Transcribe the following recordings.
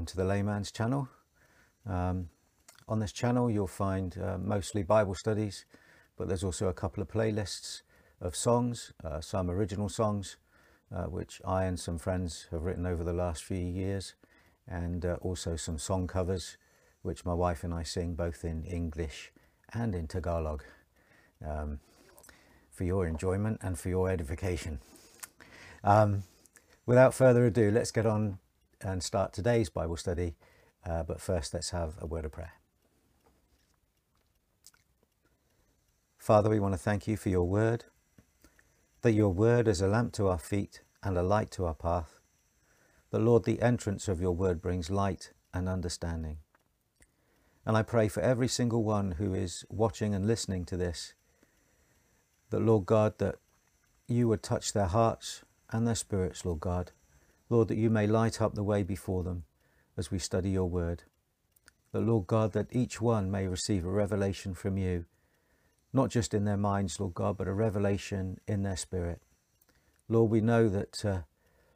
Welcome to the Layman's channel. Um, on this channel you'll find uh, mostly Bible studies, but there's also a couple of playlists of songs, uh, some original songs, uh, which I and some friends have written over the last few years, and uh, also some song covers, which my wife and I sing both in English and in Tagalog, um, for your enjoyment and for your edification. Um, without further ado, let's get on and start today's Bible study. Uh, but first, let's have a word of prayer. Father, we want to thank you for your word, that your word is a lamp to our feet and a light to our path. That, Lord, the entrance of your word brings light and understanding. And I pray for every single one who is watching and listening to this, that, Lord God, that you would touch their hearts and their spirits, Lord God. Lord, that you may light up the way before them as we study your word. That, Lord God, that each one may receive a revelation from you, not just in their minds, Lord God, but a revelation in their spirit. Lord, we know that, uh,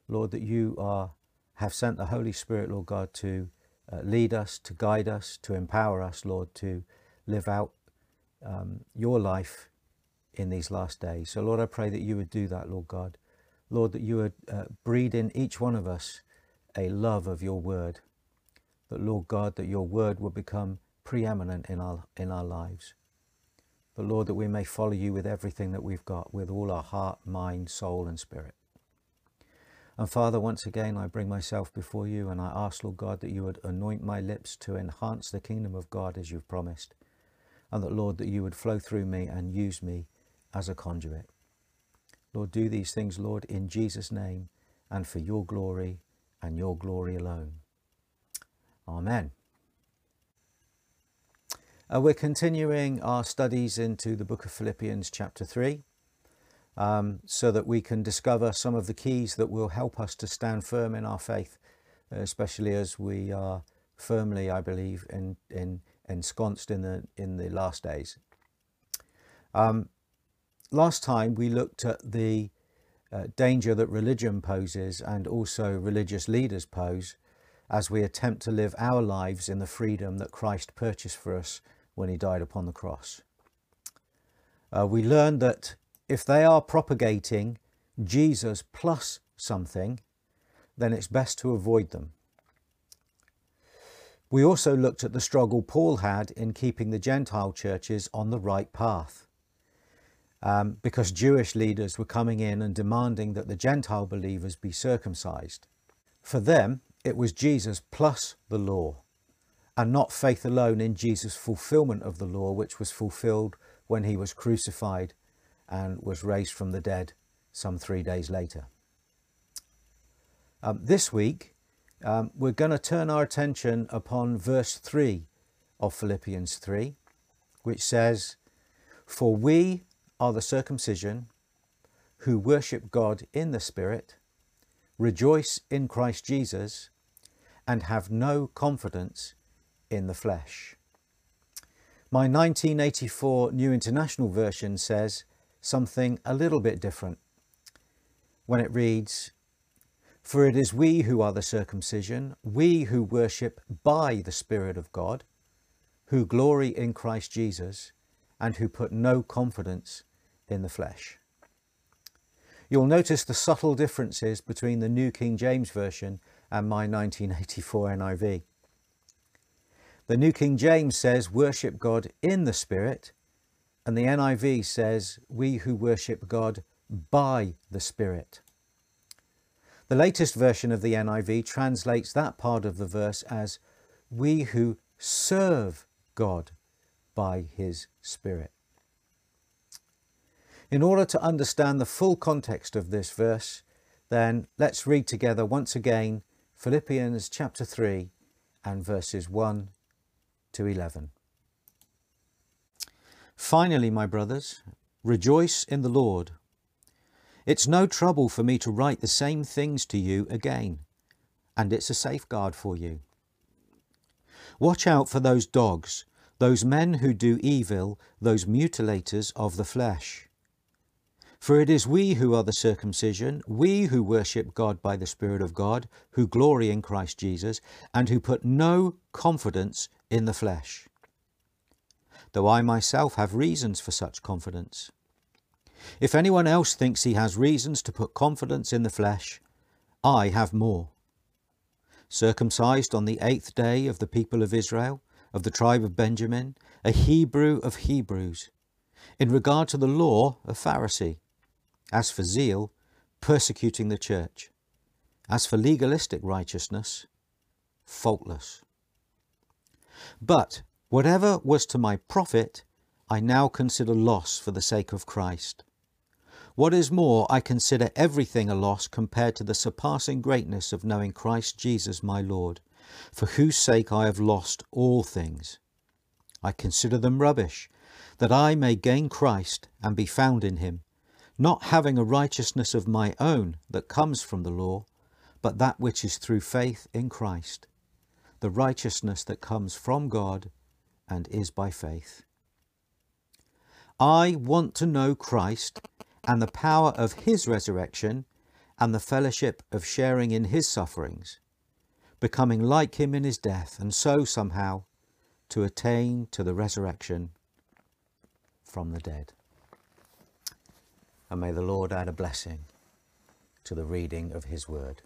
Lord, that you are have sent the Holy Spirit, Lord God, to uh, lead us, to guide us, to empower us, Lord, to live out um, your life in these last days. So, Lord, I pray that you would do that, Lord God. Lord, that you would uh, breed in each one of us a love of your word. That, Lord God, that your word will become preeminent in our, in our lives. But, Lord, that we may follow you with everything that we've got, with all our heart, mind, soul, and spirit. And Father, once again, I bring myself before you and I ask, Lord God, that you would anoint my lips to enhance the kingdom of God as you've promised. And that, Lord, that you would flow through me and use me as a conduit. Lord, do these things, Lord, in Jesus' name and for your glory and your glory alone. Amen. Uh, we're continuing our studies into the book of Philippians, chapter 3, um, so that we can discover some of the keys that will help us to stand firm in our faith, especially as we are firmly, I believe, in, in, ensconced in the, in the last days. Um, last time we looked at the uh, danger that religion poses and also religious leaders pose as we attempt to live our lives in the freedom that Christ purchased for us when he died upon the cross. Uh, we learned that if they are propagating Jesus plus something, then it's best to avoid them. We also looked at the struggle Paul had in keeping the Gentile churches on the right path um, because Jewish leaders were coming in and demanding that the Gentile believers be circumcised. For them, it was Jesus plus the law, and not faith alone in Jesus' fulfillment of the law, which was fulfilled when he was crucified and was raised from the dead some three days later. Um, this week, um, we're going to turn our attention upon verse 3 of Philippians 3, which says, For we are the circumcision who worship God in the Spirit, rejoice in Christ Jesus, and have no confidence in the flesh. My 1984 New International Version says something a little bit different when it reads, For it is we who are the circumcision, we who worship by the Spirit of God, who glory in Christ Jesus, and who put no confidence in the flesh. You'll notice the subtle differences between the New King James Version and my 1984 NIV. The New King James says, worship God in the Spirit, and the NIV says, we who worship God by the Spirit. The latest version of the NIV translates that part of the verse as, we who serve God by his Spirit. In order to understand the full context of this verse, then let's read together once again Philippians chapter 3 and verses 1 to 11. Finally, my brothers, rejoice in the Lord. It's no trouble for me to write the same things to you again, and it's a safeguard for you. Watch out for those dogs, those men who do evil, those mutilators of the flesh. For it is we who are the circumcision, we who worship God by the Spirit of God, who glory in Christ Jesus, and who put no confidence in the flesh. Though I myself have reasons for such confidence. If anyone else thinks he has reasons to put confidence in the flesh, I have more. Circumcised on the eighth day of the people of Israel, of the tribe of Benjamin, a Hebrew of Hebrews. In regard to the law, a Pharisee as for zeal, persecuting the church. As for legalistic righteousness, faultless. But whatever was to my profit, I now consider loss for the sake of Christ. What is more, I consider everything a loss compared to the surpassing greatness of knowing Christ Jesus my Lord, for whose sake I have lost all things. I consider them rubbish, that I may gain Christ and be found in him not having a righteousness of my own that comes from the law, but that which is through faith in Christ, the righteousness that comes from God and is by faith. I want to know Christ and the power of his resurrection and the fellowship of sharing in his sufferings, becoming like him in his death, and so somehow to attain to the resurrection from the dead and may the Lord add a blessing to the reading of his word.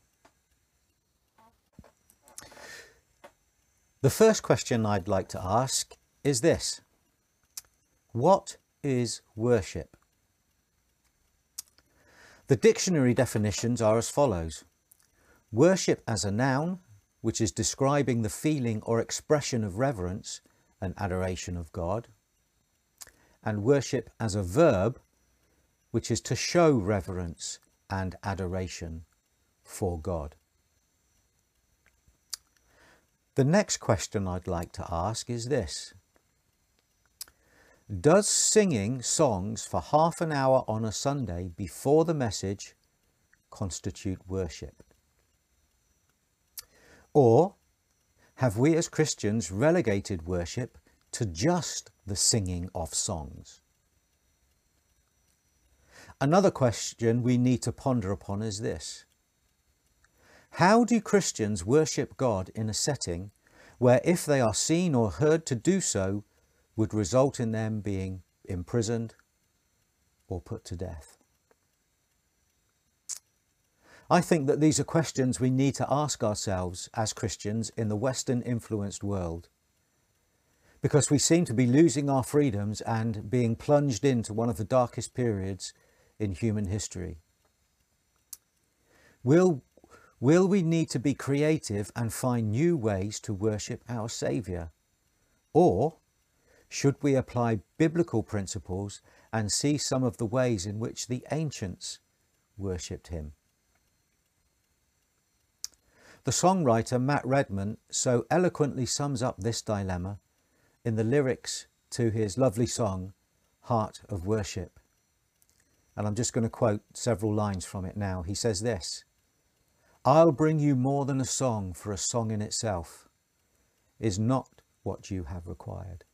The first question I'd like to ask is this What is worship? The dictionary definitions are as follows Worship as a noun, which is describing the feeling or expression of reverence and adoration of God, and worship as a verb, which is to show reverence and adoration for God. The next question I'd like to ask is this Does singing songs for half an hour on a Sunday before the message constitute worship? Or have we as Christians relegated worship to just the singing of songs? Another question we need to ponder upon is this How do Christians worship God in a setting where, if they are seen or heard to do so, would result in them being imprisoned or put to death? I think that these are questions we need to ask ourselves as Christians in the Western influenced world because we seem to be losing our freedoms and being plunged into one of the darkest periods in human history. Will, will we need to be creative and find new ways to worship our Saviour? Or should we apply biblical principles and see some of the ways in which the ancients worshipped him? The songwriter Matt Redman so eloquently sums up this dilemma in the lyrics to his lovely song, Heart of Worship. And I'm just going to quote several lines from it now. He says this I'll bring you more than a song, for a song in itself is not what you have required.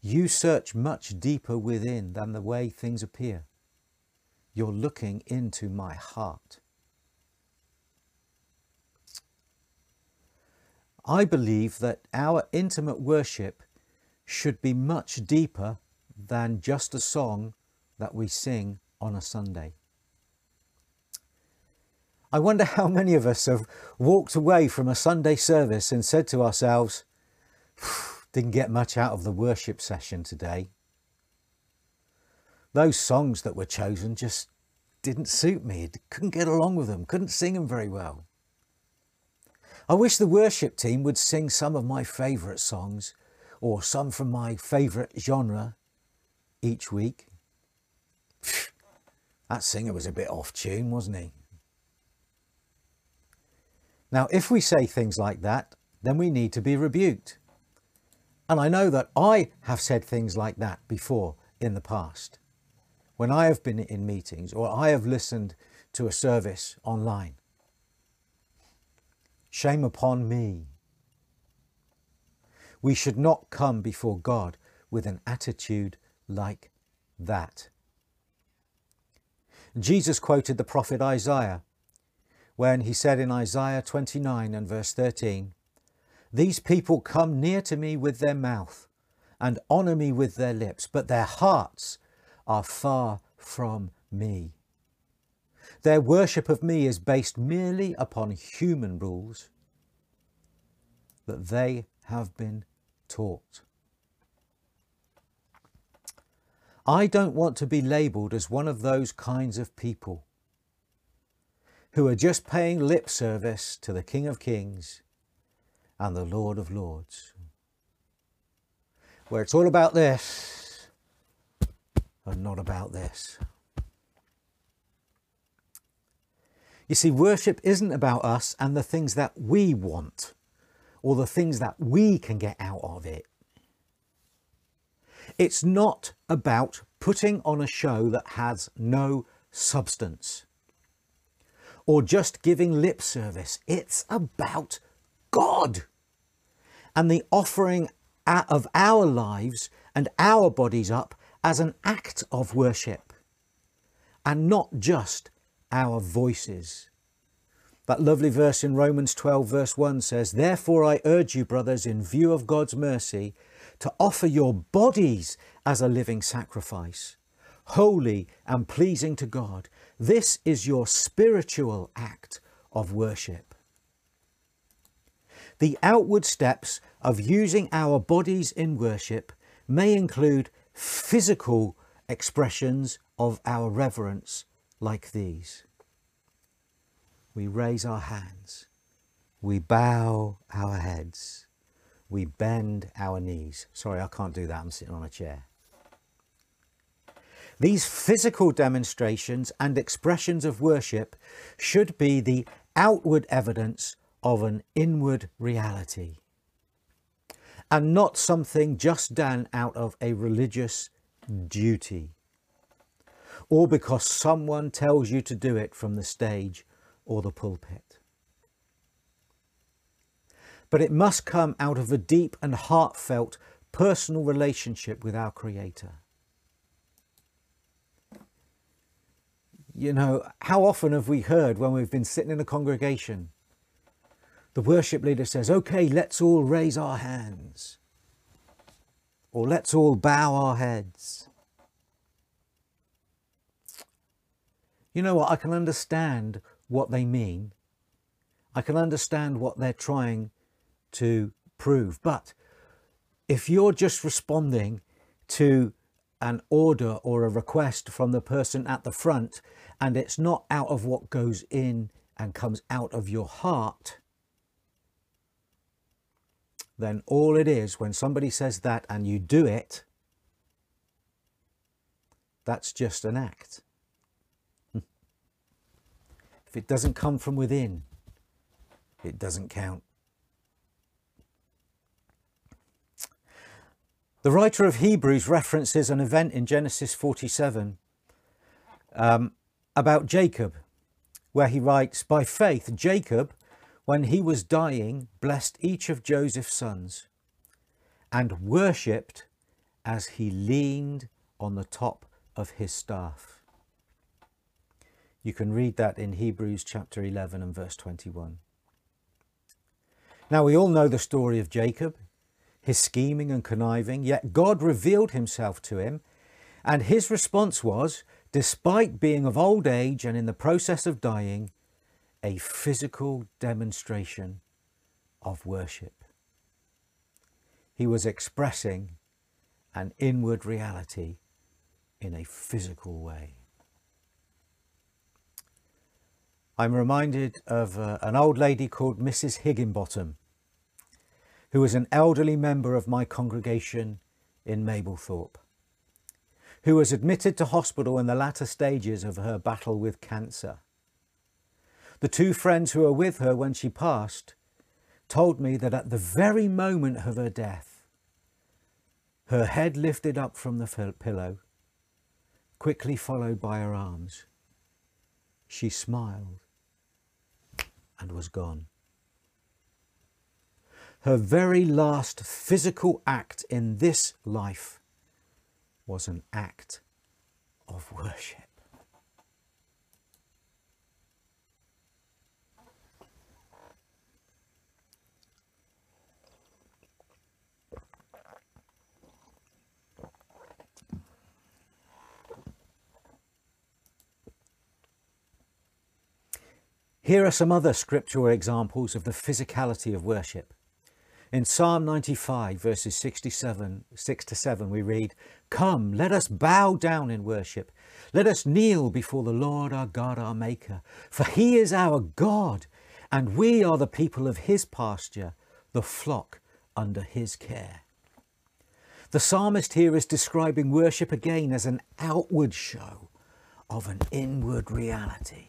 You search much deeper within than the way things appear. You're looking into my heart. I believe that our intimate worship should be much deeper than just a song that we sing on a Sunday. I wonder how many of us have walked away from a Sunday service and said to ourselves, didn't get much out of the worship session today. Those songs that were chosen just didn't suit me, couldn't get along with them, couldn't sing them very well. I wish the worship team would sing some of my favourite songs or some from my favourite genre each week. That singer was a bit off tune, wasn't he? Now, if we say things like that, then we need to be rebuked. And I know that I have said things like that before in the past, when I have been in meetings or I have listened to a service online. Shame upon me. We should not come before God with an attitude like that. Jesus quoted the prophet Isaiah when he said in Isaiah 29 and verse 13, These people come near to me with their mouth and honour me with their lips, but their hearts are far from me. Their worship of me is based merely upon human rules that they have been taught. I don't want to be labelled as one of those kinds of people who are just paying lip service to the King of Kings and the Lord of Lords, where it's all about this and not about this. You see, worship isn't about us and the things that we want or the things that we can get out of it. It's not about putting on a show that has no substance or just giving lip service. It's about God and the offering of our lives and our bodies up as an act of worship and not just our voices. That lovely verse in Romans 12, verse 1 says, Therefore I urge you, brothers, in view of God's mercy, to offer your bodies as a living sacrifice, holy and pleasing to God. This is your spiritual act of worship. The outward steps of using our bodies in worship may include physical expressions of our reverence like these. We raise our hands, we bow our heads, we bend our knees. Sorry, I can't do that, I'm sitting on a chair. These physical demonstrations and expressions of worship should be the outward evidence of an inward reality and not something just done out of a religious duty or because someone tells you to do it from the stage or the pulpit. But it must come out of a deep and heartfelt personal relationship with our Creator. You know, how often have we heard when we've been sitting in a congregation, the worship leader says, okay, let's all raise our hands, or let's all bow our heads. You know what? I can understand what they mean. I can understand what they're trying to prove. But if you're just responding to an order or a request from the person at the front and it's not out of what goes in and comes out of your heart, then all it is when somebody says that and you do it, that's just an act. If it doesn't come from within, it doesn't count. The writer of Hebrews references an event in Genesis 47 um, about Jacob, where he writes, By faith, Jacob, when he was dying, blessed each of Joseph's sons and worshipped as he leaned on the top of his staff. You can read that in Hebrews chapter 11 and verse 21. Now, we all know the story of Jacob, his scheming and conniving, yet God revealed himself to him, and his response was, despite being of old age and in the process of dying, a physical demonstration of worship. He was expressing an inward reality in a physical way. I'm reminded of uh, an old lady called Mrs. Higginbottom, who was an elderly member of my congregation in Mablethorpe, who was admitted to hospital in the latter stages of her battle with cancer. The two friends who were with her when she passed told me that at the very moment of her death, her head lifted up from the pillow, quickly followed by her arms. She smiled and was gone her very last physical act in this life was an act of worship. Here are some other scriptural examples of the physicality of worship. In Psalm 95, verses 67, 6 to 7, we read, Come, let us bow down in worship. Let us kneel before the Lord our God, our Maker. For he is our God, and we are the people of his pasture, the flock under his care. The psalmist here is describing worship again as an outward show of an inward reality.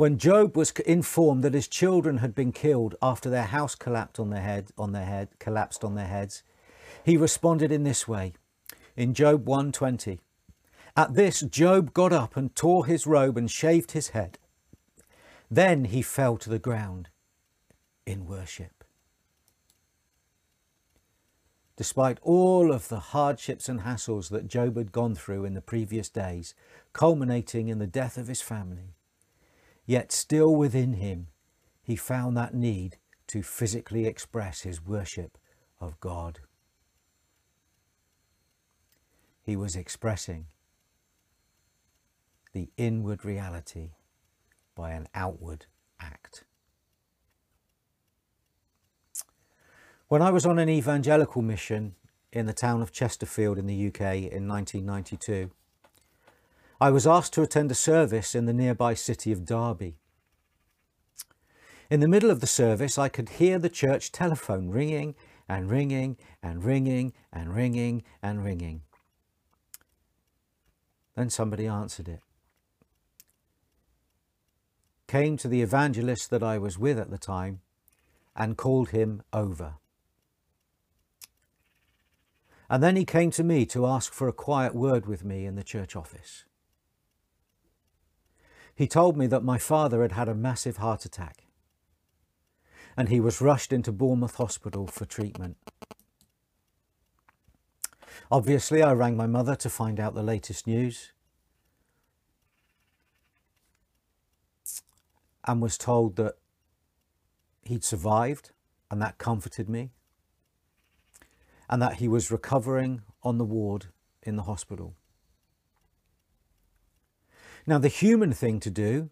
When Job was informed that his children had been killed after their house collapsed on their head, on their head, collapsed on their heads, he responded in this way in Job 120. At this Job got up and tore his robe and shaved his head. Then he fell to the ground in worship. Despite all of the hardships and hassles that Job had gone through in the previous days, culminating in the death of his family, Yet still within him, he found that need to physically express his worship of God. He was expressing the inward reality by an outward act. When I was on an evangelical mission in the town of Chesterfield in the UK in 1992, I was asked to attend a service in the nearby city of Derby. In the middle of the service, I could hear the church telephone ringing and ringing and ringing and ringing and ringing. Then somebody answered it. Came to the evangelist that I was with at the time and called him over. And then he came to me to ask for a quiet word with me in the church office. He told me that my father had had a massive heart attack and he was rushed into Bournemouth Hospital for treatment. Obviously, I rang my mother to find out the latest news and was told that he'd survived, and that comforted me, and that he was recovering on the ward in the hospital. Now, the human thing to do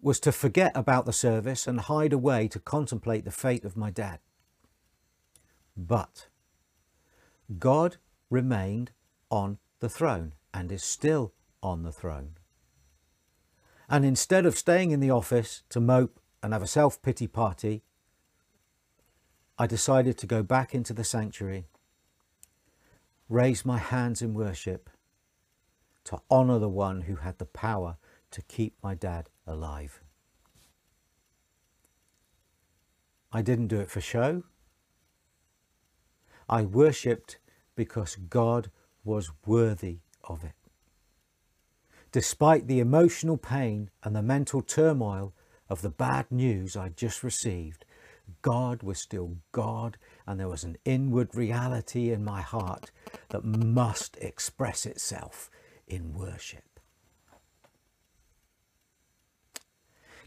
was to forget about the service and hide away to contemplate the fate of my dad. But God remained on the throne and is still on the throne. And instead of staying in the office to mope and have a self pity party, I decided to go back into the sanctuary, raise my hands in worship, to honour the one who had the power to keep my dad alive. I didn't do it for show. I worshipped because God was worthy of it. Despite the emotional pain and the mental turmoil of the bad news I just received, God was still God, and there was an inward reality in my heart that must express itself in worship.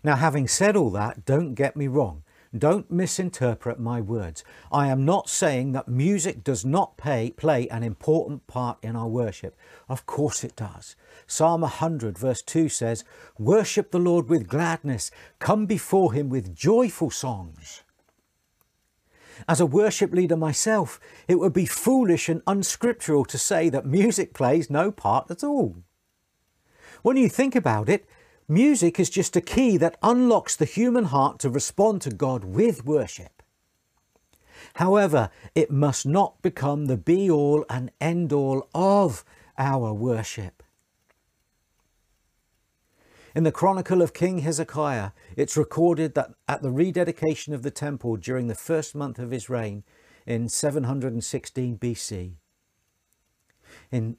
Now, having said all that, don't get me wrong. Don't misinterpret my words. I am not saying that music does not pay, play an important part in our worship. Of course it does. Psalm 100 verse 2 says, Worship the Lord with gladness, come before him with joyful songs. As a worship leader myself, it would be foolish and unscriptural to say that music plays no part at all. When you think about it, music is just a key that unlocks the human heart to respond to God with worship. However, it must not become the be all and end all of our worship. In the Chronicle of King Hezekiah, it's recorded that at the rededication of the temple during the first month of his reign in 716 BC, in,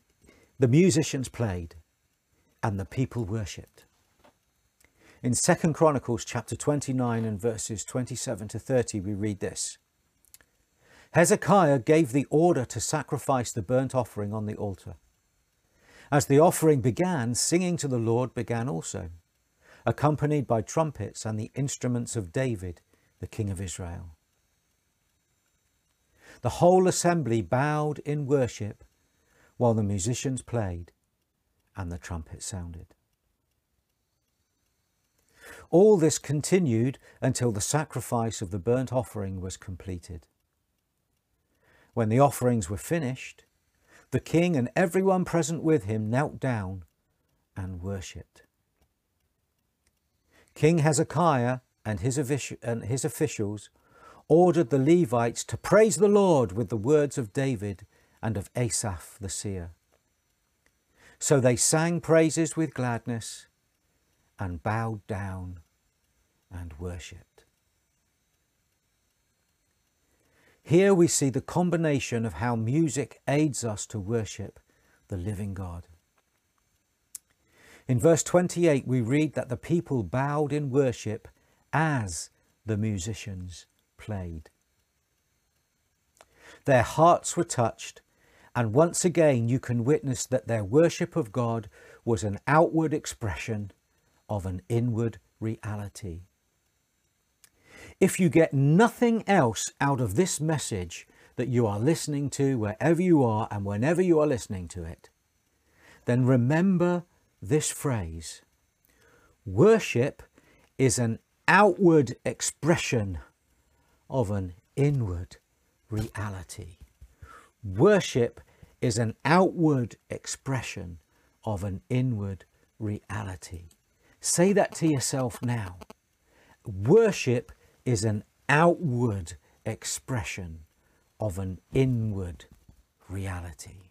the musicians played and the people worshipped. In 2 Chronicles chapter 29 and verses 27 to 30, we read this. Hezekiah gave the order to sacrifice the burnt offering on the altar. As the offering began, singing to the Lord began also, accompanied by trumpets and the instruments of David, the king of Israel. The whole assembly bowed in worship while the musicians played and the trumpet sounded. All this continued until the sacrifice of the burnt offering was completed. When the offerings were finished, the king and everyone present with him knelt down and worshipped. King Hezekiah and his, and his officials ordered the Levites to praise the Lord with the words of David and of Asaph the seer. So they sang praises with gladness and bowed down and worshipped. Here we see the combination of how music aids us to worship the living God. In verse 28, we read that the people bowed in worship as the musicians played. Their hearts were touched, and once again you can witness that their worship of God was an outward expression of an inward reality. If you get nothing else out of this message that you are listening to wherever you are and whenever you are listening to it, then remember this phrase Worship is an outward expression of an inward reality. Worship is an outward expression of an inward reality. Say that to yourself now. Worship is an outward expression of an inward reality.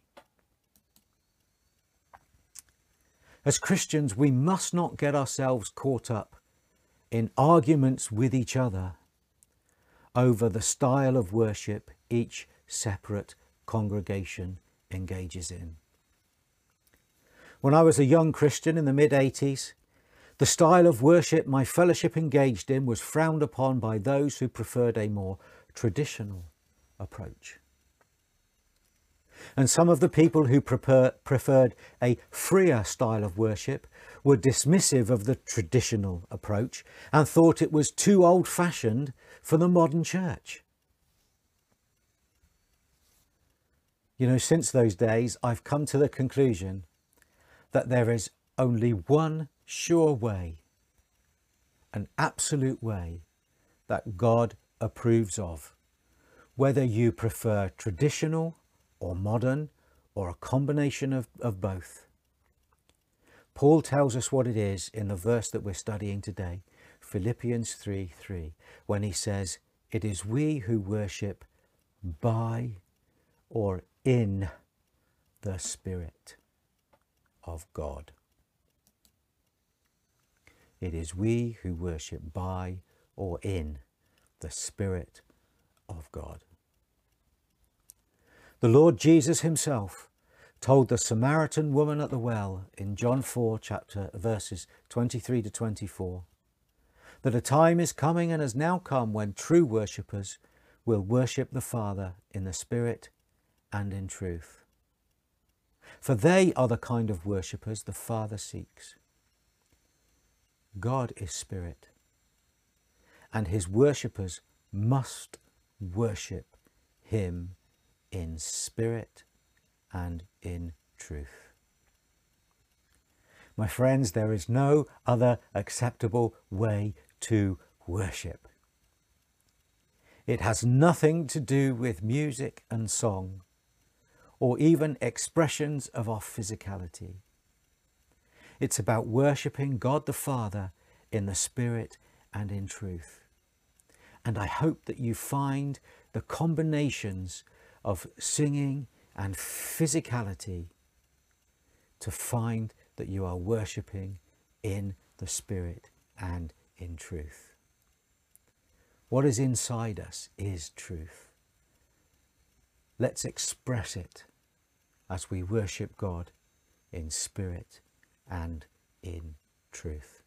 As Christians, we must not get ourselves caught up in arguments with each other over the style of worship each separate congregation engages in. When I was a young Christian in the mid 80s, the style of worship my fellowship engaged in was frowned upon by those who preferred a more traditional approach. And some of the people who prefer, preferred a freer style of worship were dismissive of the traditional approach and thought it was too old fashioned for the modern church. You know, since those days, I've come to the conclusion that there is only one sure way, an absolute way that God approves of, whether you prefer traditional or modern or a combination of, of both. Paul tells us what it is in the verse that we're studying today, Philippians 3 3, when he says, It is we who worship by or in the Spirit of God. It is we who worship by or in the Spirit of God. The Lord Jesus himself told the Samaritan woman at the well in John 4 chapter verses 23 to 24 that a time is coming and has now come when true worshippers will worship the Father in the Spirit and in truth. For they are the kind of worshippers the Father seeks. God is spirit, and his worshippers must worship him in spirit and in truth. My friends, there is no other acceptable way to worship. It has nothing to do with music and song, or even expressions of our physicality. It's about worshipping God the Father in the Spirit and in truth. And I hope that you find the combinations of singing and physicality to find that you are worshipping in the Spirit and in truth. What is inside us is truth. Let's express it as we worship God in spirit and in truth.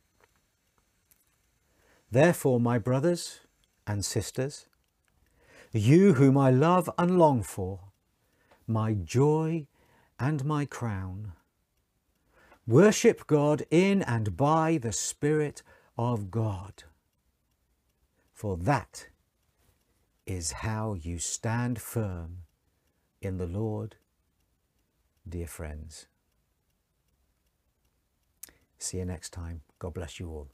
Therefore, my brothers and sisters, you whom I love and long for, my joy and my crown, worship God in and by the Spirit of God. For that is how you stand firm in the Lord, dear friends. See you next time. God bless you all.